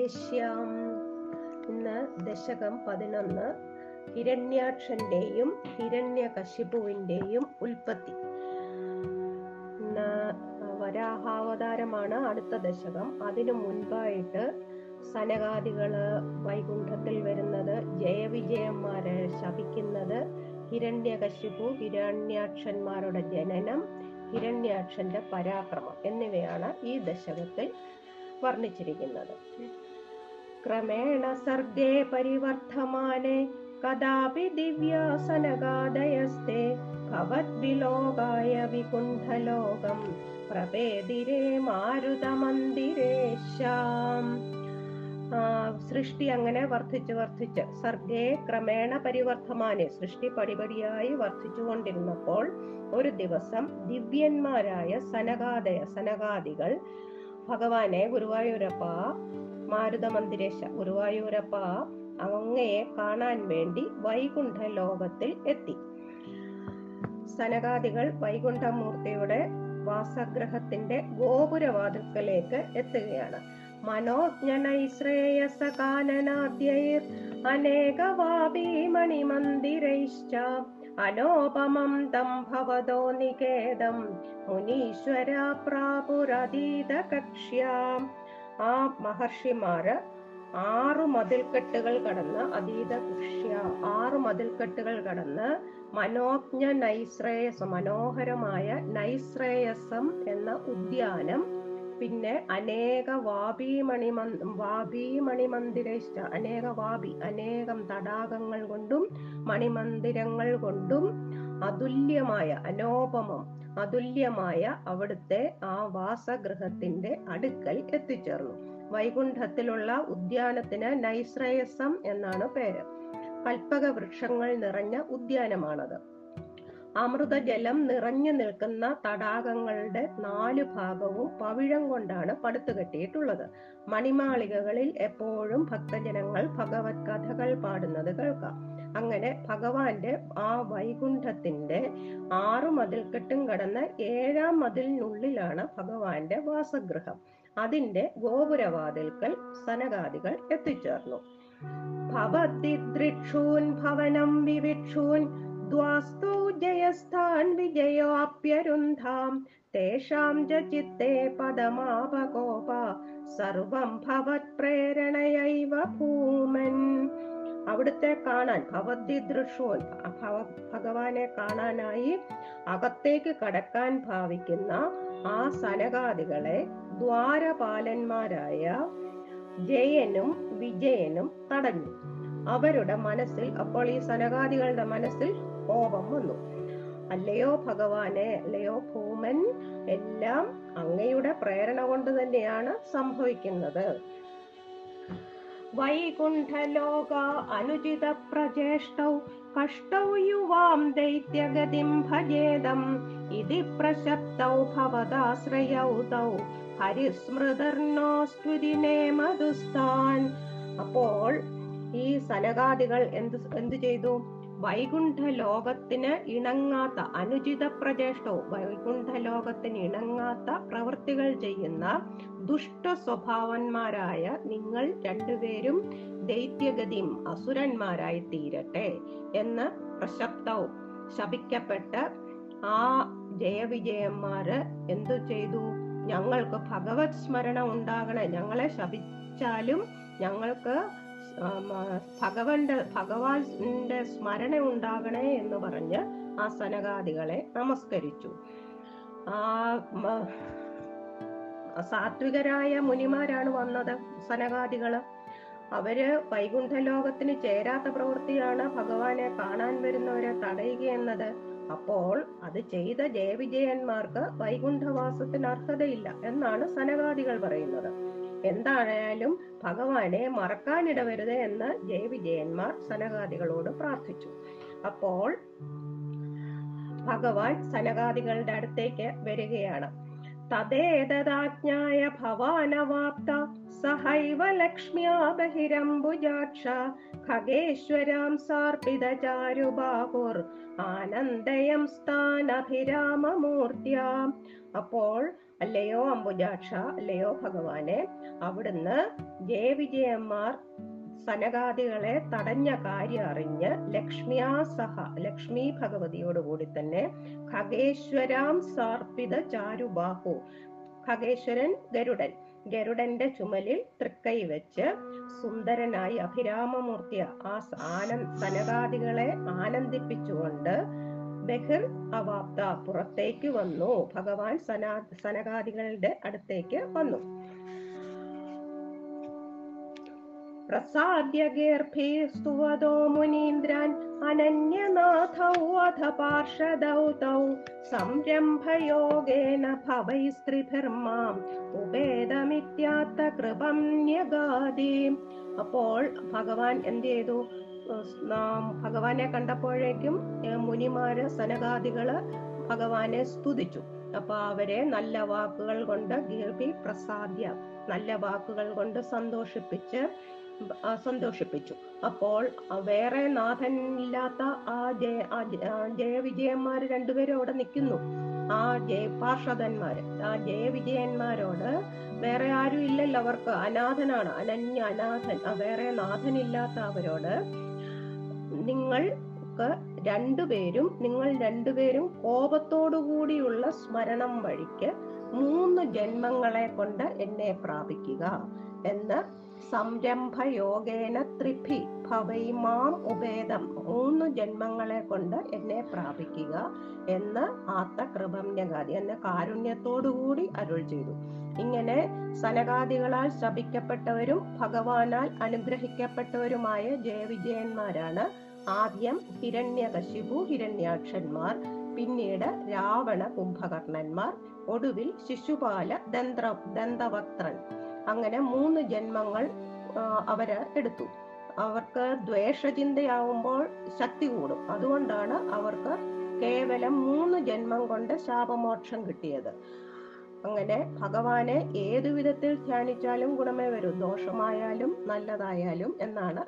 മന്ദിരേശ്യാം ഇന്ന് ദശകം പതിനൊന്ന്. ഹിരണ്യാക്ഷന്റെയും ഹിരണ്യകശിപുവിന്റെയും ഉൽപ്പത്തി. ഇന്ന് വരാഹാവതാരമാണ് അടുത്ത ദശകം. അതിനു മുൻപായിട്ട് സനകാദികൾ വൈകുണ്ഠത്തിൽ വരുന്നത് ജയവിജയന്മാരെ ശപിക്കുന്നത് ഹിരണ്യകശിപു ഹിരണ്യാക്ഷന്മാരുടെ ജനനം ഹിരണ്യാക്ഷന്റെ പരാക്രമം എന്നിവയാണ് ഈ ദശകത്തിൽ വർണിച്ചിരിക്കുന്നത്. ക്രമേണ സർഗേ പരിവർദ്ധമാനെ കഥാപി ദിവ്യാസനഗാദയസ്തേ ഭവദ്വിലോകായ വികുണ്ഠലോകം പ്രവേദിരേ മാരുതമന്ദിരേശാം സൃഷ്ടി അങ്ങനെ വർദ്ധിച്ചു വർദ്ധിച്ച് സർഗേ ക്രമേണ പരിവർത്തമാനെ സൃഷ്ടി പടിപടിയായി വർദ്ധിച്ചുകൊണ്ടിരുന്നപ്പോൾ ഒരു ദിവസം ദിവ്യന്മാരായ സനകാദയ സനകാദികൾ ഭഗവാനെ ഗുരുവായൂരപ്പ മാരുത മന്ദിരേശ ഗുരുവായൂരപ്പ അങ്ങയെ കാണാൻ വേണ്ടി വൈകുണ്ഠ ലോകത്തിൽ എത്തി. സനകാദികൾ വൈകുണ്ഠമൂർത്തിയുടെ വാസഗ്രഹത്തിന്റെ ഗോപുരവാതിൽക്കലേക്ക് എത്തുകയാണ്. മണിമന്ദിരൈശ്ച അനോപമം തം ഭവതോ നികേതം മുനീശ്വര പ്രാപുരതീത കക്ഷ്യാം ആ മഹർഷിമാര് ആറു മതിൽക്കെട്ടുകൾ കടന്ന് അതീത കുഷ്യ ആറു മതിൽക്കെട്ടുകൾ കടന്ന് മനോജ്ഞ നൈശ്രേയസം മനോഹരമായ നൈശ്രേയസം എന്ന ഉദ്യാനം പിന്നെ അനേക വാബിമണി വാബിമണി മന്ദിരേഷ്ട അനേക വാബി അനേകം തടാകങ്ങൾ കൊണ്ടും മണിമന്ദിരങ്ങൾ കൊണ്ടും അതുല്യമായ അനോപമം അതുല്യമായ അവിടുത്തെ ആ വാസഗൃഹത്തിന്റെ അടുക്കൽ എത്തിച്ചേർന്നു. വൈകുണ്ഠത്തിലുള്ള ഉദ്യാനത്തിന് നൈശ്രേയസം എന്നാണ് പേര്. കൽപ്പക വൃക്ഷങ്ങൾ നിറഞ്ഞ ഉദ്യാനമാണത്. അമൃതജലം നിറഞ്ഞു നിൽക്കുന്ന തടാകങ്ങളുടെ നാല് ഭാഗവും പവിഴം കൊണ്ടാണ് പടുത്തുകെട്ടിയിട്ടുള്ളത് മണിമാളികകളിൽ എപ്പോഴും ഭക്തജനങ്ങൾ ഭഗവത് കഥകൾ പാടുന്നത് കേൾക്കാം. അങ്ങനെ ഭഗവാന്റെ ആ വൈകുണ്ഠത്തിന്റെ ആറ് മതിൽക്കെട്ടും കടന്ന ഏഴാം മതിലിനുള്ളിലാണ് ഭഗവാന്റെ വാസഗൃഹം. അതിന്റെ ഗോപുരവാതിൽക്കൽ സനകാദികൾ എത്തിച്ചേർന്നു. ഭവതിദൃക്ഷൂൻ ഭവനം വിവിക്ഷൂൻ തേഷാം പദമാപകോപ. സർവം ഭവത് പ്രേരണയൈവ ഭൂമൻ. അവിടുത്തെ കാണാൻ ഭവതി ദൃഷോൻ ഭഗവാനെ കാണാനായി അകത്തേക്ക് കടക്കാൻ ഭാവിക്കുന്ന ആ സനകാദികളെ ദ്വാരപാലന്മാരായ ജയനും വിജയനും തടഞ്ഞു. അവരുടെ മനസ്സിൽ അപ്പോൾ ഈ സനകാദികളുടെ മനസ്സിൽ കോപം വന്നു. അല്ലയോ ഭഗവാനെ അല്ലയോ ഭൂമൻ എല്ലാം അങ്ങയുടെ പ്രേരണ കൊണ്ട് തന്നെയാണ് സംഭവിക്കുന്നത്. വൈകുണ്ഠലോക അനുചിത പ്രചേഷ്ടൗ കഷ്ടൗ യുവാം ദൈത്യഗതിം ഭജേദം ഇതി പ്രശപ്തൗ ഭവദാശ്രയൗ തൗ ഹരിസ്മൃതർണോസ്തുതിനേ മധുസ്ഥാൻ അപ്പോൾ ഈ സനകാദികൾ എന്ത് എന്തു ചെയ്തു? വൈകുണ്ഠ ലോകത്തിന് ഇണങ്ങാത്ത അനുചിത പ്രചേഷ്ടവും വൈകുണ്ഠ ലോകത്തിന് ഇണങ്ങാത്ത പ്രവൃത്തികൾ ചെയ്യുന്ന ദുഷ്ട സ്വഭാവന്മാരായ നിങ്ങൾ രണ്ടുപേരും ദൈത്യഗതിയും അസുരന്മാരായി തീരട്ടെ എന്ന് പ്രശബ്ദവും ശപിക്കപ്പെട്ട് ആ ജയവിജയന്മാര് എന്തു ചെയ്തു? ഞങ്ങൾക്ക് ഭഗവത് സ്മരണ ഉണ്ടാകണേ. ഞങ്ങളെ ശപിച്ചാലും ഞങ്ങൾക്ക് ഭഗവന്റെ ഭഗവാന്റെ സ്മരണ ഉണ്ടാകണേ എന്ന് പറഞ്ഞ് ആ സനകാദികളെ നമസ്കരിച്ചു. ആ സാത്വികരായ മുനിമാരാണ് വന്നത് സനകാദികൾ. അവർ വൈകുണ്ഠ ലോകത്തിന് ചേരാത്ത പ്രവൃത്തിയാണ് ഭഗവാനെ കാണാൻ വരുന്നവരെ തടയുക എന്നത്. അപ്പോൾ അത് ചെയ്ത ജയവിജയന്മാർക്ക് വൈകുണ്ഠവാസത്തിന് അർഹതയില്ല എന്നാണ് സനകാദികൾ പറയുന്നത്. എന്തായാലും ഭഗവാനെ മറക്കാനിടവരുത് എന്ന് ജയവിജയന്മാർ സനകാദികളോട് പ്രാർത്ഥിച്ചു. അപ്പോൾ ഭഗവാൻ സനകാദികളുടെ അടുത്തേക്ക് വരികയാണ്. തദേതദാജ്ഞായ ഭവാനവാപ്ത സഹൈവ ലക്ഷ്മ്യാ ബഹിരംബുജാക്ഷ ഖഗേശ്വരാം സാർപ്പിത ചാരുബാഹുർ ആനന്ദയം സ്ഥാനഭിരാമമൂർത്തിയ. അപ്പോൾ അല്ലയോ അംബുജാക്ഷ അല്ലയോ ഭഗവാനെ അവിടുന്ന് ജയവിജയന്മാർ സനകാദികളെ തടഞ്ഞ കാര്യം അറിഞ്ഞ് ലക്ഷ്മിയാ സഹ ലക്ഷ്മി ഭഗവതിയോടുകൂടി തന്നെ ഖഗേശ്വരാം സാർപ്പിത ചാരുബാഹു ഖഗേശ്വരൻ ഗരുഡൻ ഗരുഡന്റെ ചുമലിൽ തൃക്കൈ വെച്ച് സുന്ദരനായി അഭിരാമമൂർത്തിയ ആ ആനന്ദ് സനകാദികളെ ആനന്ദിപ്പിച്ചുകൊണ്ട് ബഹിർ അവാപ്ത പുറത്തേക്ക് വന്നു. ഭഗവാൻ സനാ സനകാദികളുടെ അടുത്തേക്ക് വന്നു. പ്രസാദ്യ ഗേർഭീസ്തുവതോ മുനീന്ദ്രാൻ അനന്യനാഥൗ അധ പാർഷദൗ തൗ സംരംഭയോഗേന ഭവൈസ്ത്രിഭിർമാം ഉപേതമിത്യാത്ത കൃപം ന്യഗാദീം അപ്പോൾ ഭഗവാൻ എന്ത് ചെയ്തു ഭഗവാനെ കണ്ടപ്പോഴേക്കും മുനിമാര് സനകാദികൾ ഭഗവാനെ സ്തുതിച്ചു. അപ്പൊ അവരെ നല്ല വാക്കുകൾ കൊണ്ട് ഗീർഭി പ്രസാദ്യ നല്ല വാക്കുകൾ കൊണ്ട് സന്തോഷിപ്പിച്ച് സന്തോഷിപ്പിച്ചു. അപ്പോൾ വേറെ നാഥൻ ഇല്ലാത്ത ആ ജയ ജയവിജയന്മാര് രണ്ടുപേരും അവിടെ നിൽക്കുന്നു. ആ ജയ പാർഷദന്മാര്. ആ ജയവിജയന്മാരോട് വേറെ ആരും ഇല്ലല്ലോ അവർക്ക്. അനാഥനാണ്. അനന്യ അനാഥൻ. വേറെ നാഥൻ ഇല്ലാത്ത അവരോട് നിങ്ങൾക്ക് രണ്ടുപേരും നിങ്ങൾ രണ്ടുപേരും കോപത്തോടുകൂടിയുള്ള സ്മരണം വഴിക്ക് മൂന്ന് ജന്മങ്ങളെ കൊണ്ട് എന്നെ പ്രാപിക്കുക. എന്ന് സംരംഭയോഗേന ത്രിഭി ഭവൈമാം ഉപേദം മൂന്ന് ജന്മങ്ങളെ കൊണ്ട് എന്നെ പ്രാപിക്കുക എന്ന് ആത്ത എന്ന എന്നെ കാരുണ്യത്തോടുകൂടി അരുൾ ചെയ്തു. ഇങ്ങനെ സനകാദികളാൽ ശപിക്കപ്പെട്ടവരും ഭഗവാനാൽ അനുഗ്രഹിക്കപ്പെട്ടവരുമായ ജയവിജയന്മാരാണ് ആദ്യം ഹിരണ്യകശിപു ഹിരണ്യാക്ഷന്മാർ പിന്നീട് രാവണ കുംഭകർണന്മാർ ഒടുവിൽ ശിശുപാല ദന്ത്ര ദന്തവക്ത്രൻ. അങ്ങനെ മൂന്ന് ജന്മങ്ങൾ അവർ എടുത്തു. അവർക്ക് ദ്വേഷചിന്തയാവുമ്പോൾ ശക്തി കൂടും. അതുകൊണ്ടാണ് അവർക്ക് കേവലം മൂന്ന് ജന്മം കൊണ്ട് ശാപമോക്ഷം കിട്ടിയത്. അങ്ങനെ ഭഗവാനെ ഏതു വിധത്തിൽ ധ്യാനിച്ചാലും ഗുണമേ വരൂ. ദോഷമായാലും നല്ലതായാലും എന്നാണ്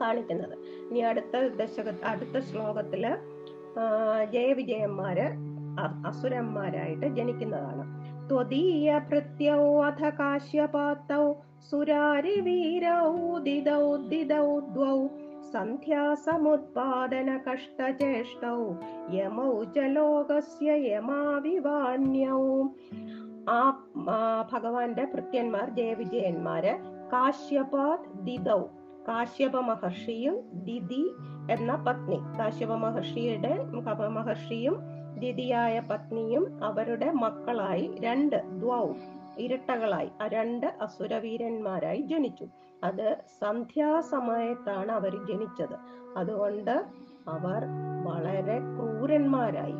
കാണിക്കുന്നത്. ഇനി അടുത്ത ദശക അടുത്ത ശ്ലോകത്തിൽ ജയവിജയന്മാര് അസുരന്മാരായിട്ട് ജനിക്കുന്നതാണ്. ത്വദീയ ഭൃത്യൗ അധ കാശ്യപാത്തൗ സുരാരിവീരൗദിതൗ दिदौ द्वौ सन्ध्यासमुत्पादनकष्टचेष्टौ यमौ च लोकस्य യമാവിവാണ്യൗ. ആ ഭഗവാന്റെ ഭൃത്യന്മാർ ജയവിജയന്മാര് കാശ്യപാത് ദിദൗ കാശ്യപ മഹർഷിയും ദിദി എന്ന പത്നി. കാശ്യപ മഹർഷിയുടെ മഹർഷിയും ദിതിയായ പത്നിയും അവരുടെ മക്കളായി രണ്ട് ദ്വൗ ഇരട്ടകളായി. രണ്ട് അസുരവീരന്മാരായി ജനിച്ചു. അത് സന്ധ്യാസമയത്താണ് അവർ ജനിച്ചത്. അതുകൊണ്ട് അവർ വളരെ ക്രൂരന്മാരായി.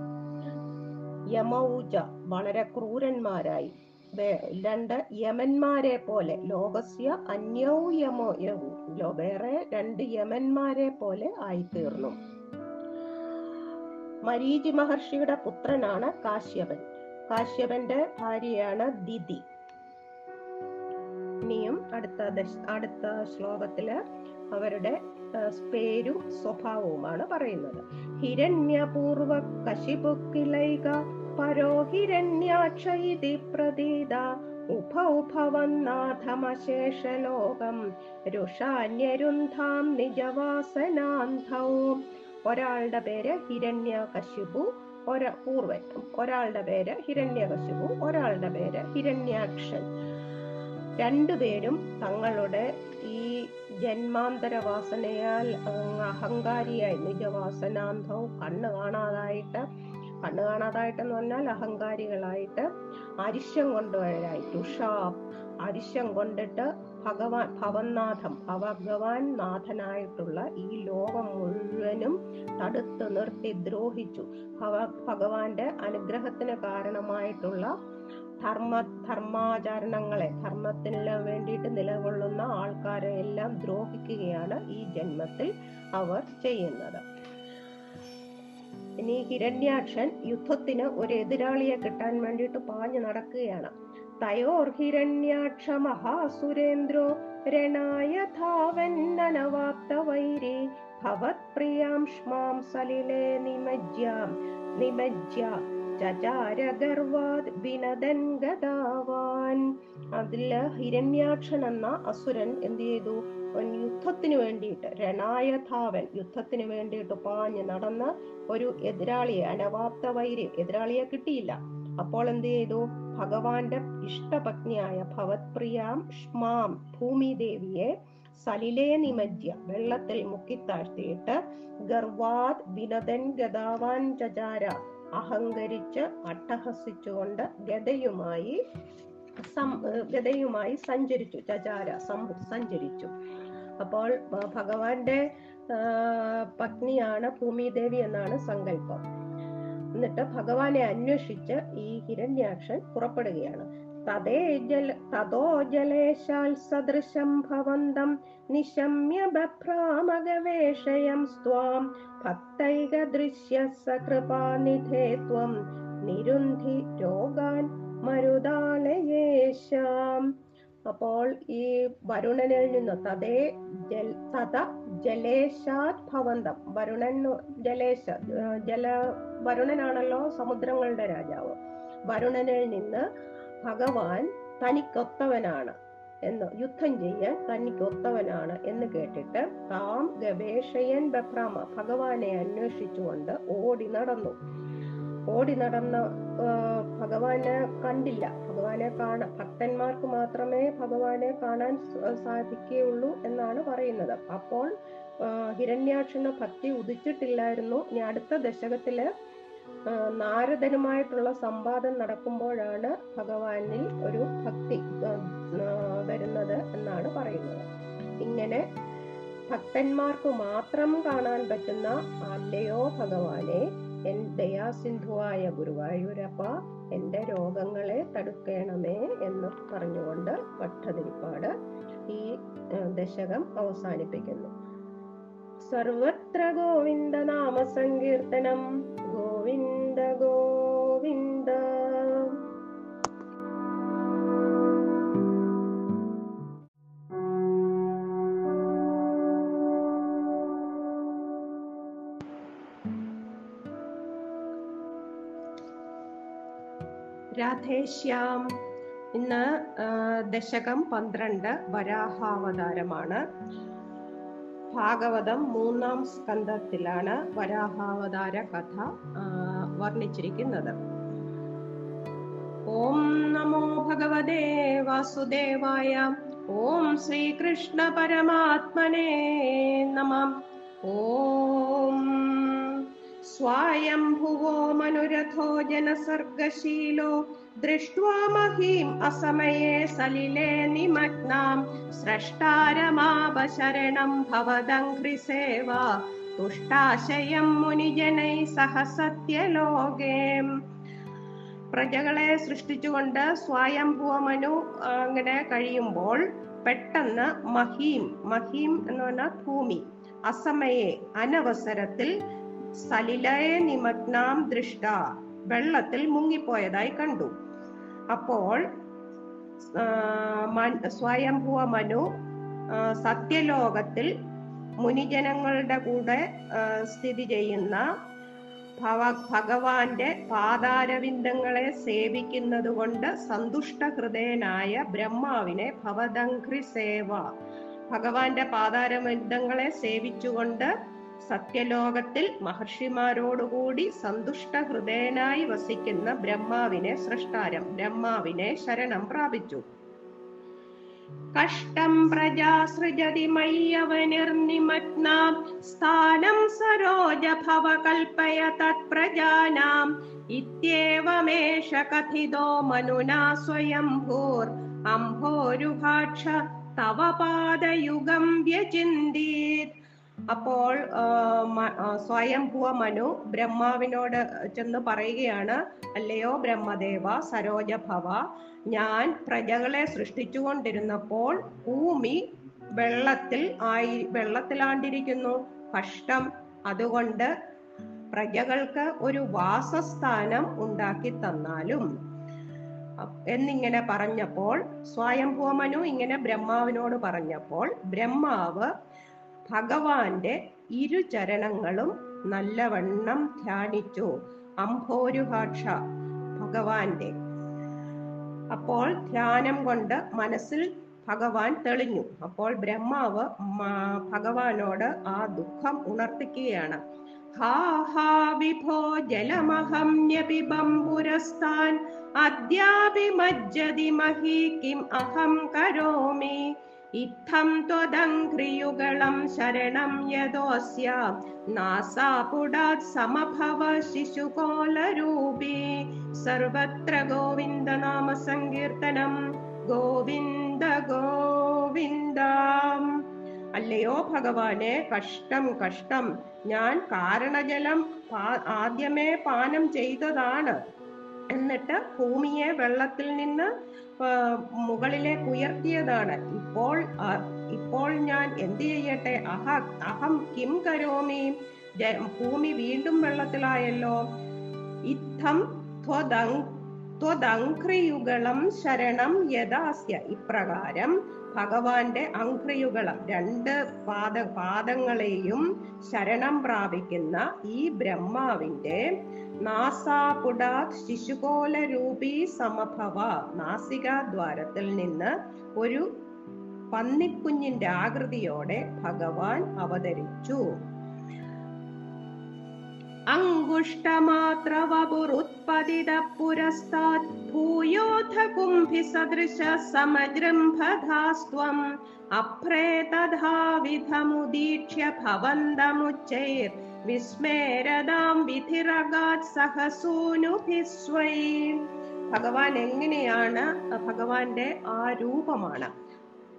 യമൗജ വളരെ ക്രൂരന്മാരായി. രണ്ട് യമന്മാരെ പോലെ ലോകസ്യ അന്യൗ യമോ വേറെ രണ്ട് യമന്മാരെ പോലെ ആയിത്തീർന്നു. മരീചി മഹർഷിയുടെ പുത്രനാണ് കാശ്യപൻ. കാശ്യപന്റെ ഭാര്യയാണ് ദിതി ഇനിയും അടുത്ത അടുത്ത ശ്ലോകത്തിൽ അവരുടെ പേരും സ്വഭാവവുമാണ് പറയുന്നത്. ഹിരണ്യപൂർവ കശിപുക്കിലൈക പരോ ഹിരണ്യാക്ഷൈതി പ്രതീത ഉഭ രുഷാന്യരുന്ധാം നിജവാസനാന്ധൗ. ഒരാളുടെ പേര് ഹിരണ്യകശിപു ഒര പൂർവൻ ഒരാളുടെ പേര് ഹിരണ്യകശിപു ഒരാളുടെ പേര് ഹിരണ്യാക്ഷൻ. രണ്ടുപേരും തങ്ങളുടെ ഈ ജന്മാന്തര വാസനയാൽ അഹങ്കാരിയായി നിജവാസനാന്തവും കണ്ണ് കാണാതായിട്ട് കണ്ണ് കാണാതായിട്ടെന്ന് പറഞ്ഞാൽ അഹങ്കാരികളായിട്ട് അരിശം കൊണ്ടുവരായി തുഷാ അരിശം കൊണ്ടിട്ട് ഭഗവാൻ ഭവന്നാഥം ഭഗവാൻ നാഥനായിട്ടുള്ള ഈ ലോകം മുഴുവനും തടുത്തു നിർത്തി ദ്രോഹിച്ചു. ഭവ ഭഗവാന്റെ അനുഗ്രഹത്തിന് കാരണമായിട്ടുള്ള ധർമ്മ ധർമാചരണങ്ങളെ ധർമ്മത്തിന് വേണ്ടിയിട്ട് നിലകൊള്ളുന്ന ആൾക്കാരെ എല്ലാം ദ്രോഹിക്കുകയാണ് ഈ ജന്മത്തിൽ അവർ ചെയ്യുന്നത്. ഇനി ഹിരണ്യാക്ഷൻ യുദ്ധത്തിന് ഒരു എതിരാളിയെ കിട്ടാൻ വേണ്ടിയിട്ട് പാഞ്ഞു നടക്കുകയാണ്. ധാവന്നനവാപ്ത വൈരി ഭവത്പ്രിയാം ശ്മാം സലിലേ നിമജ്യാം നിമജ്യ ചചാര ഗർവാദ് വിനദൻ ഗതാവാൻ അതിൽ ഹിരണ്യാക്ഷൻ എന്ന അസുരൻ എന്ത് ചെയ്തു? യുദ്ധത്തിന് വേണ്ടിയിട്ട് രണായധാവൻ യുദ്ധത്തിന് വേണ്ടിയിട്ട് പാഞ്ഞ് നടന്ന് ഒരു എതിരാളിയെ അനവാപ്ത വൈര്യം എതിരാളിയെ കിട്ടിയില്ല. അപ്പോൾ എന്ത് ചെയ്തു? ഭഗവാന്റെ ഇഷ്ടപത്നിയായ ഭവത്പ്രിയാം ഷ്മാം ഭൂമിദേവിയെ സലിലേ നിമജ്യ വെള്ളത്തിൽ മുക്കിത്താഴ്ത്തിയിട്ട് ഗർവാദ് വിനതൻ ഗതാവാൻ ചചാര അഹങ്കരിച്ച് അട്ടഹസിച്ചുകൊണ്ട് ഗതയുമായി ഗതയുമായി സഞ്ചരിച്ചു. ചചാര സഞ്ചരിച്ചു. അപ്പോൾ ഭഗവാന്റെ പത്നിയാണ് ഭൂമിദേവി എന്നാണ് സങ്കല്പം. എന്നിട്ട് ഭഗവാനെ അന്വേഷിച്ച് ഈ ഹിരണ്യാക്ഷൻ പുറപ്പെടുകയാണ്. തതേ ജല തതോ ജലേശാൽ സദൃശം ഭവന്തം നിശമ്യ ബഭ്രാമഗവേഷയം സ്വാം ഭക്തൈക ദൃശ്യ സകൃപാനിധേ ത്വം നിരുന്ധി രോഗാൻ മരുതാലയേശാം അപ്പോൾ ഈ വരുണനിൽ നിന്ന് തതേ ജൽ തത ജലേശാത് ഭവന്തം. വരുണൻ ജലേശ ജല വരുണനാണല്ലോ സമുദ്രങ്ങളുടെ രാജാവ്. വരുണനിൽ നിന്ന് ഭഗവാൻ തനിക്കൊത്തവനാണ് എന്ന് യുദ്ധം ചെയ്യാൻ തനിക്കൊത്തവനാണ് എന്ന് കേട്ടിട്ട് താം ഗവേഷയൻ ബഭ്രാമ ഭഗവാനെ അന്വേഷിച്ചുകൊണ്ട് ഓടി നടന്നു. ഓടി നടന്ന ഭഗവാനെ കണ്ടില്ല. ഭഗവാനെ കാണാൻ ഭക്തന്മാർക്ക് മാത്രമേ ഭഗവാനെ കാണാൻ സാധിക്കുകയുള്ളൂ എന്നാണ് പറയുന്നത്. അപ്പോൾ ഹിരണ്യാക്ഷന് ഭക്തി ഉദിച്ചിട്ടില്ലായിരുന്നു. ഇനി അടുത്ത ദശകത്തിൽ നാരദനുമായിട്ടുള്ള സംവാദം നടക്കുമ്പോഴാണ് ഭഗവാനിൽ ഒരു ഭക്തി വരുന്നത് എന്നാണ് പറയുന്നത്. ഇങ്ങനെ ഭക്തന്മാർക്ക് മാത്രം കാണാൻ പറ്റുന്ന അല്ലയോ ഭഗവാനെ എൻ ദയാസിന്ധുവായ ഗുരുവായൂരപ്പ എന്റെ രോഗങ്ങളെ തടുക്കണമേ എന്ന് പറഞ്ഞുകൊണ്ട് ഭട്ടതിരിപ്പാട് ഈ ദശകം അവസാനിപ്പിക്കുന്നു. സർവത്ര ഗോവിന്ദ നാമ സങ്കീർത്തനം. ഗോവിന്ദ ഗോവിന്ദ രാധേശ്യാം ഇന്ന് ദശകം പന്ത്രണ്ട് വരാഹാവതാരമാണ്. ഭാഗവതം മൂന്നാം സ്കന്ധത്തിലാണ് വരാഹാവതാര കഥ വർണിച്ചിരിക്കുന്നത്. ഓം നമോ ഭഗവതേ വാസുദേവായ ഓം ശ്രീകൃഷ്ണ പരമാത്മനേ നമ. ഓം स्वायम्भुवो मनुरथो जनसर्गशीलो दृष्ट्वा महीम् असमये सलिले निमग्नाम् स्रष्टारमापशरणम् भवदङ्घ्रिसेवा തുഷ്ടാശയം മുനിജനൈ സഹ സത്യലോകേ പ്രജകളെ സൃഷ്ടിച്ചുകൊണ്ട് സ്വയംഭുവ മനു ആ, അങ്ങനെ കഴിയുമ്പോൾ പെട്ടെന്ന് മഹീം മഹീം എന്ന് പറഞ്ഞാൽ ഭൂമി അസമയെ അനവസരത്തിൽ സലിലയെ നിമഗ്നാം ദൃഷ്ട. വെള്ളത്തിൽ മുങ്ങിപ്പോയതായി കണ്ടു. അപ്പോൾ സ്വയംഭുവ മനു സത്യലോകത്തിൽ മുനിജനങ്ങളുടെ കൂടെ സ്ഥിതി ചെയ്യുന്ന ഭവ ഭഗവാന്റെ പാതാരവിന്ദങ്ങളെ സേവിക്കുന്നത് കൊണ്ട് സന്തുഷ്ട ഹൃദയനായ ബ്രഹ്മാവിനെ ഭവദംഘ്രി സേവ ഭഗവാന്റെ പാതാരവിന്ദങ്ങളെ സേവിച്ചുകൊണ്ട് സത്യലോകത്തിൽ മഹർഷിമാരോടുകൂടി സന്തുഷ്ട ഹൃദയനായി വസിക്കുന്ന ബ്രഹ്മാവിനെ സൃഷ്ടാരം ബ്രഹ്മാവിനെ ശരണം പ്രാപിച്ചു. കഷ്ടം പ്രജാസൃജതി മയ്യവനിർനിമഗ്നാം സ്ഥാനം സരോജ ഭവ കൽപ്പയ തത്പ്രജാനാം. ഇത്യേവമേഷ കഥിതോ മനുനാ സ്വയംഭൂർ അംഭോരുഭാക്ഷ തവ പാദയുഗം വ്യചിന്തീത്. അപ്പോൾ സ്വയംഭുവ മനു ബ്രഹ്മാവിനോട് ചെന്ന് പറയുകയാണ് അല്ലയോ ബ്രഹ്മദേവ സരോജഭവ ഞാൻ പ്രജകളെ സൃഷ്ടിച്ചുകൊണ്ടിരുന്നപ്പോൾ ഭൂമി വെള്ളത്തിൽ ആയി വെള്ളത്തിലാണ്ടിരിക്കുന്നു. കഷ്ടം. അതുകൊണ്ട് പ്രജകൾക്ക് ഒരു വാസസ്ഥാനം ഉണ്ടാക്കി തന്നാലും. എന്നിങ്ങനെ പറഞ്ഞപ്പോൾ സ്വയംഭൂമനു ഇങ്ങനെ ബ്രഹ്മാവിനോട് പറഞ്ഞപ്പോൾ ബ്രഹ്മാവ് ഭഗവാന്റെ ഇരുചരണങ്ങളും നല്ലവണ്ണം ധ്യാനിച്ചു. അംഭോരുഹാക്ഷ ഭഗവാന്റെ. അപ്പോൾ ധ്യാനം കൊണ്ട് മനസ്സിൽ ഭഗവാൻ തെളിഞ്ഞു. അപ്പോൾ ബ്രഹ്മാവ് ഭഗവാനോട് ആ ദുഃഖം ഉണർത്തിക്കുകയാണ്. ഹാ വിഭോ ജലമഹം അദ്യാപി മജ്ജതി കിം അഹം കരോമി. ഇത്തം ത്വദംഘ്രിയുഗളം ശരണം യദോസ്യ. നാസാപുടാത് സമഭവ ശിശുകോലരൂപി. സർവത്ര ഗോവിന്ദ നാമ സങ്കീർത്തനം ഗോവിന്ദ ഗോവിന്ദം. അല്ലയോ ഭഗവാനെ കഷ്ടം കഷ്ടം. ഞാൻ കാരണജലം ആദ്യമേ പാനം ചെയ്തതാണ്. എന്നിട്ട് ഭൂമിയെ വെള്ളത്തിൽ നിന്ന് മുകളിലേക്ക് ഉയർത്തിയതാണ്. ഇപ്പോൾ ഇപ്പോൾ ഞാൻ എന്ത് ചെയ്യട്ടെ? അഹ അഹം കിം കരോമി? ഭൂമി വീണ്ടും വെള്ളത്തിലായല്ലോ. ഇത്തം ത്വദങ് ത്വദങ്ക്രിയുഗളം ശരണം യഥാസ്യ ഇപ്രകാരം ഭഗവാന്റെ അങ്ക്രിയുകൾ രണ്ട് പാദ പാദങ്ങളെയും ശരണം പ്രാപിക്കുന്ന ഈ ബ്രഹ്മാവിന്റെ നാസാപുടാത് ശിശുകോല രൂപീ സമഭവ നാസികാദ്വാരത്തിൽ നിന്ന് ഒരു പന്നിക്കുഞ്ഞിന്റെ ആകൃതിയോടെ ഭഗവാൻ അവതരിച്ചു. അങ്കുഷ്ടമാത്രവപുരുത്പതിത പുരസ്താത് ഭൂയോധ കുംഭി സദൃശ സമജൃംഭധാസ്ത്വം അഭ്രേതധാവിധമുദീക്ഷ്യ ഭവന്തമുച്ചൈർ. വിസ്മേരതാം വിധിരഗാത് സഹസൂനുഭിസ്വൈ ഭഗവാൻ എങ്ങനെയാണ് ഭഗവാന്റെ ആ രൂപമാണ്.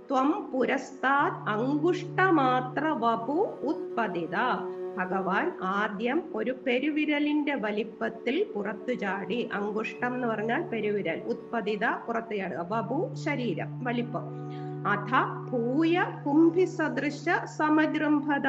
ത്വം പുരസ്താത് അങ്കുഷ്ടമാത്ര വപു ഉത്പതിത. ഭഗവാൻ ആദ്യം ഒരു പെരുവിരലിന്റെ വലിപ്പത്തിൽ പുറത്തു ചാടി അങ്കുഷ്ടം എന്ന് പറഞ്ഞാൽ പെരുവിരൽ ഉത്പതിത പുറത്തു ചാടുക ബബു ശരീരം വലിപ്പം. അഥ ഭൂയ കുംഭി സദൃശ സമജൃംഭത.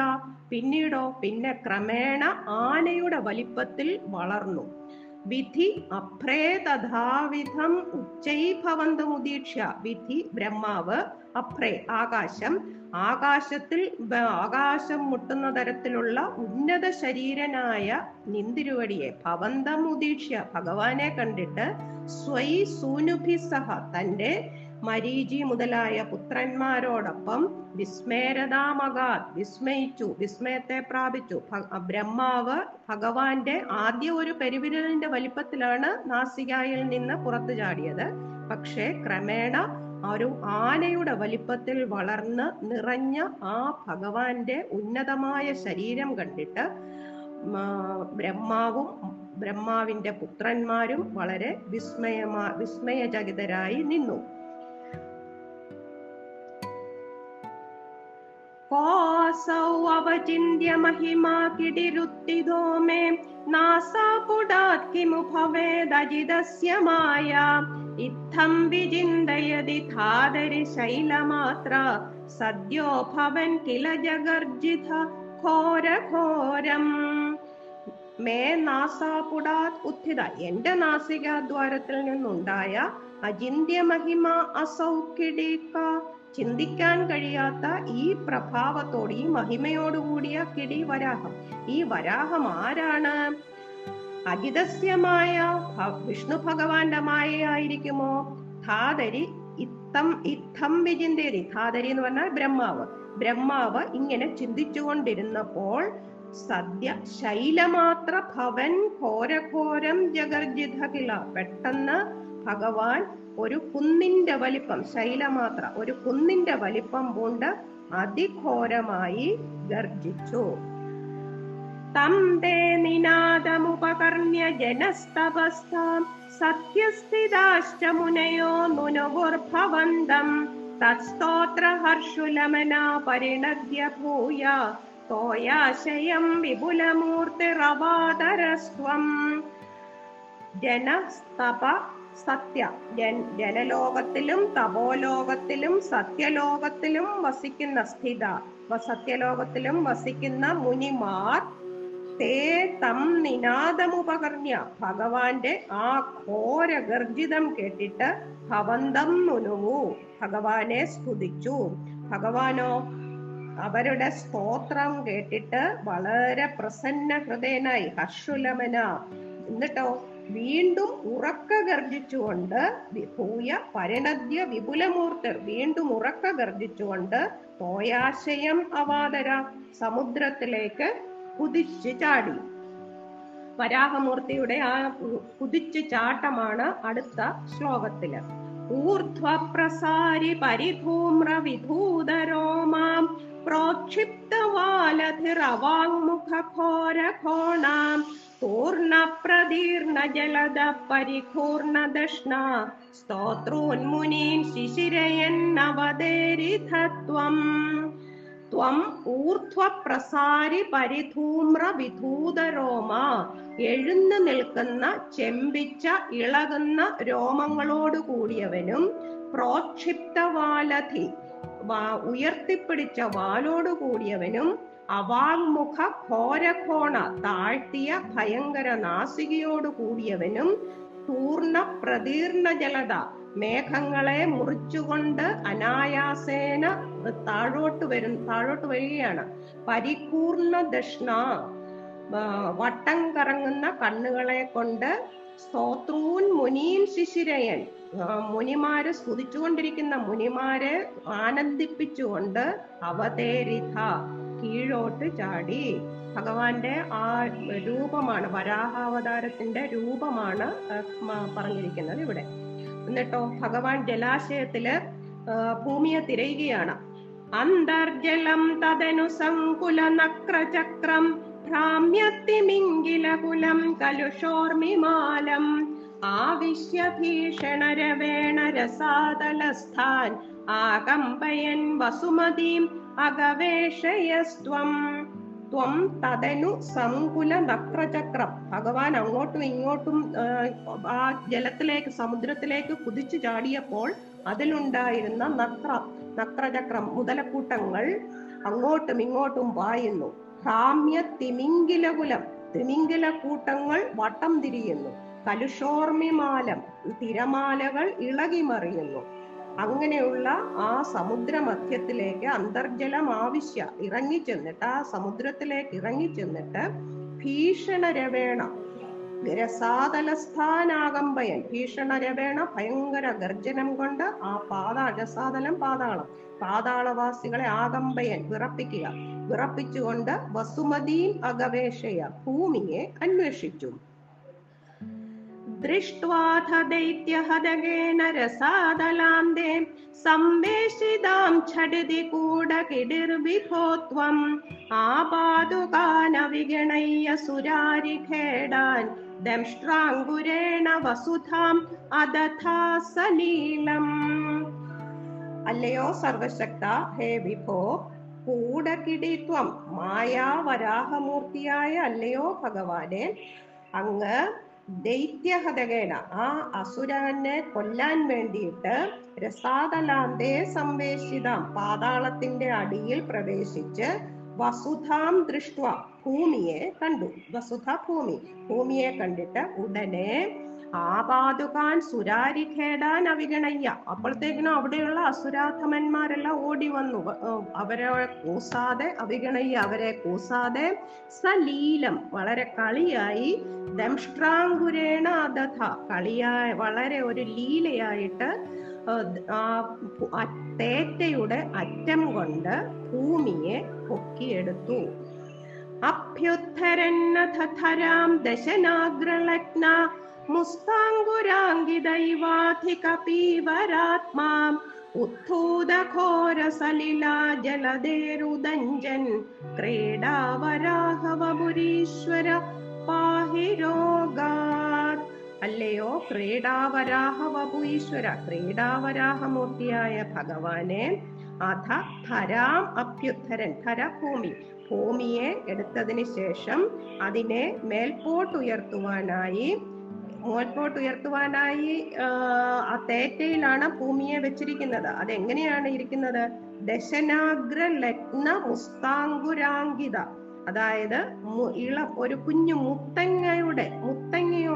പിന്നീടോ പിന്നെ ക്രമേണ ആനയുടെ വലിപ്പത്തിൽ വളർന്നു. വിധി അപ്രേ തഥാവിധം ഉച്ചൈഭവന്തമുദീക്ഷ്യ. വിധി ബ്രഹ്മാവ് അപ്രേ ആകാശം ആകാശത്തിൽ ആകാശം മുട്ടുന്ന തരത്തിലുള്ള ഉന്നത ശരീരനായ നിന്തിരുവടിയെ ഭവന്തം ഉദീക്ഷ്യ ഭഗവാനെ കണ്ടിട്ട് സ്വൈ സൂനുഭി സഹ തന്റെ മരീചി മുതലായ പുത്രന്മാരോടൊപ്പം വിസ്മേരതാമകാത് വിസ്മയിച്ചു വിസ്മയത്തെ പ്രാപിച്ചു. ബ്രഹ്മാവ് ഭഗവാന്റെ ആദ്യ ഒരു പെരുവിരലിന്റെ വലിപ്പത്തിലാണ് നാസികായിൽ നിന്ന് പുറത്തു ചാടിയത്. പക്ഷേ ക്രമേണ ഒരു ആനയുടെ വലിപ്പത്തിൽ വളർന്ന് നിറഞ്ഞ ആ ഭഗവാന്റെ ഉന്നതമായ ശരീരം കണ്ടിട്ട് ആ, ബ്രഹ്മാവും ബ്രഹ്മാവിന്റെ പുത്രന്മാരും വളരെ വിസ്മയമാ വിസ്മയചകിതരായി നിന്നു कोऽसौ अवचिन्त्य महिमा किडिरुत्थितो मे नासापुडात् किमु भवेदजिदस्य माया ഇത്തം വിചിന്തയതി ധാതരി ശൈലമാത്ര സദ്യോ ഭവൻ കില ജഗർജിത ഘോരഘോരം മേ നാസാപുടാത് ഉത്ഥിത എന്റെ നാസികാദ്വാരത്തിൽ നിന്നുണ്ടായ അചിന്യ മഹിമ അസൗക്കിടീക്ക ചിന്തിക്കാൻ കഴിയാത്ത ഈ പ്രഭാവത്തോട് ഈ മഹിമയോടുകൂടിയ കിടി വരാഹം. ഈ വരാഹം ആരാണ്? അജിതസ്യമായ വിഷ്ണു ഭഗവാന്റെ മായയായിരിക്കുമോ? ധാതരി ഇത്തം ഇത്തം വിചിന്തേരി ധാതരി എന്ന് പറഞ്ഞാൽ ബ്രഹ്മാവ്. ബ്രഹ്മാവ് ഇങ്ങനെ ചിന്തിച്ചുകൊണ്ടിരുന്നപ്പോൾ സദ്യ ശൈലമാത്ര ഭവൻ ഘോരഘോരം ജഗർജിത കിള പെട്ടെന്ന് ഭഗവാൻ ഒരു കുന്നിന്റെ വലിപ്പം ശൈലമാത്ര ഒരു കുന്നിന്റെ വലിപ്പം കൊണ്ട് അതിഘോരമായി ഗർജിച്ചു. തേ നിനാദമുപകർണ്യ ജനസ്തപസ്താം സത്യസ്ഥിതാശ്ച മുനയോ നുനുഗുർഭവന്തം തത്സ്തോത്ര ഹർഷുലമന പരിണദ്യ ഭൂയ. തോയാശയം വിപുലമൂർത്തിറവാതരസ്ത്വം ജനസ്തപ സത്യ. ജനലോകത്തിലും തപോലോകത്തിലും സത്യലോകത്തിലും വസിക്കുന്ന സ്ഥിത. സത്യലോകത്തിലും വസിക്കുന്ന മുനിമാർ തേ തം നിനാദമുപകർണ്യ. ഭഗവാന്റെ ആ ഘോര ഗർജിതം കേട്ടിട്ട് ഭവന്തം നുനുവു. ഭഗവാനെ സ്തുതിച്ചു. ഭഗവാനോ അവരുടെ സ്തോത്രം കേട്ടിട്ട് വളരെ പ്രസന്ന ഹൃദയനായി. ഹർഷുലമന. എന്നിട്ടോ വീണ്ടും ഉറക്ക ഗർജിച്ചുകൊണ്ട് ഭൂയ പരിണദ്യ വിപുലമൂർത്തർ വീണ്ടും ഉറക്ക ഗർജിച്ചുകൊണ്ട് തോയാശയം അവാതര. സമുദ്രത്തിലേക്ക് കുതിച്ചു ചാടി. വരാഹമൂർത്തിയുടെ ആ കുതിച്ചു ചാട്ടമാണ് അടുത്ത ശ്ലോകത്തിൽ. ഊർധ്വപ്രസാരി പരിധൂമ്ര വിധൂതരോമാം പ്രോക്ഷിപ്തവാലധിരവാങ്മുഖഘോരഘോണാം പൂർണപ്രദീർണ ജലദ പരിപൂർണദഷ്ണ സ്തോത്രൂന്മുനീൻ ശിശിരയന്നവതേരിധത്വം ത്വം ഊർധ്വപ്രസാരി പരിധൂമ്ര വിധൂതരോമ എഴുന്നു നിൽക്കുന്ന ചെമ്പിച്ച ഇളകുന്ന രോമങ്ങളോട് കൂടിയവനും പ്രോക്ഷിപ്തവാലധി ഉയർത്തിപ്പിടിച്ച വാലോട് കൂടിയവനും അവാങ്മുഖ ഘോരഘോണ താഴ്ത്തിയ ഭയങ്കര നാസികയോട് കൂടിയവനും പൂർണ പ്രതീർണ ജലത മേഘങ്ങളെ മുറിച്ചുകൊണ്ട് അനായാസേന താഴോട്ട് വരും താഴോട്ട് വരികയാണ്. പരിപൂർണ ദക്ഷിണ വട്ടം കറങ്ങുന്ന കണ്ണുകളെ കൊണ്ട് സ്തോത്രൂൻ മുനീൻ ശിശിരയൻ. മുനിമാരെ സ്തുതിച്ചുകൊണ്ടിരിക്കുന്ന മുനിമാരെ ആനന്ദിപ്പിച്ചുകൊണ്ട് അവതേരിത കീഴോട്ട് ചാടി. ഭഗവാന്റെ ആ രൂപമാണ് വരാഹാവതാരത്തിന്റെ രൂപമാണ് പറഞ്ഞിരിക്കുന്നത് ഇവിടെ. എന്നിട്ടോ ഭഗവാൻ ജലാശയത്തിൽ ഭൂമിയെ തിരയുകയാണ്. അന്തർജലം തതനു സങ്കുല നക്രചക്രം ഭ്രാമ്യത്തിമിങ്കിലകുലം കലുഷോർമിമാലം. ആവിശ്യ ഭീഷണരവേണ രസാതലസ്ഥാൻ ആകമ്പയൻ വസുമതീം അഗവേഷയസ്ത്വം ത്വം തതനു സങ്കുല നക്രചക്രം ഭഗവാൻ അങ്ങോട്ടും ഇങ്ങോട്ടും ആ ജലത്തിലേക്ക് സമുദ്രത്തിലേക്ക് കുതിച്ചു ചാടിയപ്പോൾ അതിലുണ്ടായിരുന്ന നക്ര നക്രചക്രം മുതലക്കൂട്ടങ്ങൾ അങ്ങോട്ടും ഇങ്ങോട്ടും പായുന്നു. ഭ്രാമ്യ തിമിംഗിലകുലം തിമിംഗില കൂട്ടങ്ങൾ വട്ടം തിരിയുന്നു. കലുഷോർമിമാലം തിരമാലകൾ ഇളകിമറിയുന്നു. അങ്ങനെയുള്ള ആ സമുദ്രമധ്യത്തിലേക്ക് അന്തർജലം ആവശ്യ ഇറങ്ങി ചെന്നിട്ട് ആ സമുദ്രത്തിലേക്ക് ഇറങ്ങി ചെന്നിട്ട് ഭീഷണ രവേണ രസാതലസ്ഥാനാകമ്പയൻ ഭീഷണ രവേണ ഭയങ്കര ഗർജനം കൊണ്ട് ആ പാതാ രസാതലം പാതാളം പാതാളവാസികളെ ആകമ്പയൻ വിറപ്പിക്കുക വിറപ്പിച്ചുകൊണ്ട് വസുമതീം അഗവേഷയ ഭൂമിയെ അന്വേഷിച്ചു. ദൃഷ്ട്വാഥ ദൈത്യഹതകേന രസാതലാന്തേ. സംവേശിതാം ഛടിതി കൂടകിടിർവിഭോത്വം ആപാതുകാന വിഗണയ്യ സുരാരിഖേടാൻ ദംഷ്ട്രാങ്കുരേണ വസുധാം അദഥാ സലീലം അല്ലയോ സർവശക്ത ഹേ വിഭോ കൂടകിടിത്വം മായാവരാഹമൂർത്തിയായ അല്ലയോ ഭഗവാനെ. അങ്ങ് ദൈത്യഹതകേന ആ അസുരനെ കൊല്ലാൻ വേണ്ടിയിട്ട് രസാതലാന്തേ സംവേശിതം. പാതാളത്തിന്റെ അടിയിൽ പ്രവേശിച്ച് വസുധാം ദൃഷ്ട ഭൂമിയെ കണ്ടു. വസുധ ഭൂമി. ഭൂമിയെ കണ്ടിട്ട് ഉടനെ ആപാതുകാൻ സുരാരിഖേടാൻ അവിഗണയ്യ. അപ്പോഴത്തേക്കിനും അവിടെയുള്ള അസുരാധമന്മാരെല്ലാം ഓടി വന്നു. അവരെ കൂസാതെ അവിഗണയ്യ അവരെ കൂസാതെ സലീലം വളരെ കളിയായി ദംഷ്ട്രാങ്കുരേണ അദഥ കളിയായ വളരെ ഒരു ലീലയായിട്ട് തേറ്റയുടെ അറ്റം കൊണ്ട് ഭൂമിയെ പൊക്കിയെടുത്തു. അഭ്യുദ്ധരന്നഥരാം ദശനാഗ്രലഗ്ന മുസ്താങ്കുരാങ്കിദൈവാധികപീവരാത്മാ ഉത്ഥൂതഘോരസലിലാ ജലദേരുദഞ്ജൻ ക്രീഡാവരാഹവപുരീശ്വര പാഹി അല്ലയോ ക്രീഡാവരാഹവപു ഈശ്വര ക്രീഡാവരാഹമൂർത്തിയായ ഭഗവാനെ അധ ധരാം അഭ്യുദ്ധരൻ ധര ഭൂമി ഭൂമിയെ എടുത്തതിന് ശേഷം അതിനെ മേൽപോട്ടുയർത്തുവാനായി മേൽപോട്ടുയർത്തുവാനായി ആ തേറ്റയിലാണ് ഭൂമിയെ വെച്ചിരിക്കുന്നത്. അതെങ്ങനെയാണ് ഇരിക്കുന്നത്? ദശനാഗ്ര ലഗ്ന മുസ്താങ്കുരാങ്കിത അതായത് ഇള ഒരു കുഞ്ഞു മുത്തങ്ങയുടെ മുത്തങ്ങയോ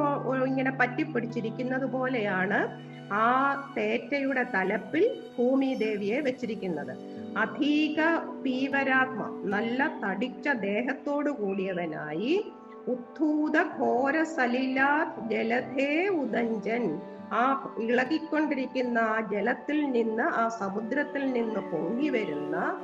ഇങ്ങനെ പറ്റിപ്പിടിച്ചിരിക്കുന്നത് പോലെയാണ് ആ തേറ്റയുടെ തലപ്പിൽ ഭൂമിദേവിയെ വെച്ചിരിക്കുന്നത്. അധീക പീവരാത്മ നല്ല തടിച്ച ദേഹത്തോടു കൂടിയവനായി ഉദ്ധൂത ഘോര സലിലാ ജലധേ ഉദഞ്ചൻ. ആ ഇളകിക്കൊണ്ടിരിക്കുന്ന ആ ജലത്തിൽ നിന്ന് ആ സമുദ്രത്തിൽ നിന്ന് പൊങ്ങി വരുന്ന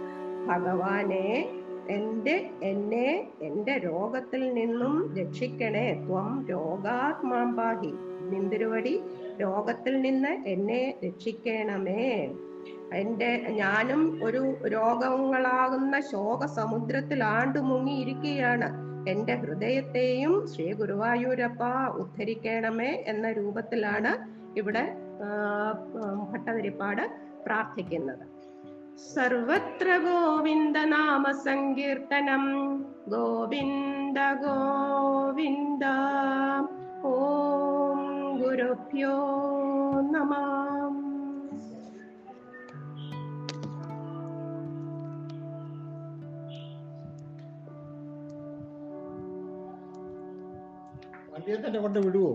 ഭഗവാനെ എന്റെ എന്നെ എന്റെ രോഗത്തിൽ നിന്നും രക്ഷിക്കണേ. ത്വം രോഗാത്മാമ്പാഹി. നിന്തിരുവടി രോഗത്തിൽ നിന്ന് എന്നെ രക്ഷിക്കണമേ. എന്റെ ഞാനും ഒരു രോഗങ്ങളാകുന്ന ശോക സമുദ്രത്തിൽ ആണ്ടു മുങ്ങിയിരിക്കുകയാണ് എന്റെ ഹൃദയത്തെയും ശ്രീ ഗുരുവായൂരപ്പ ഉദ്ധരിക്കണമേ എന്ന രൂപത്തിലാണ് ഇവിടെ ഭട്ടതിരിപ്പാട് പ്രാർത്ഥിക്കുന്നത്. സർവത്ര ഗോവിന്ദ നാമ സങ്കീർത്തനം. ഗോവിന്ദ ഗോവിന്ദ. ഓം ഗുരുഭ്യോ നമ. വണ്ടിയെ തന്നെ കൊണ്ട് വിടുവോ?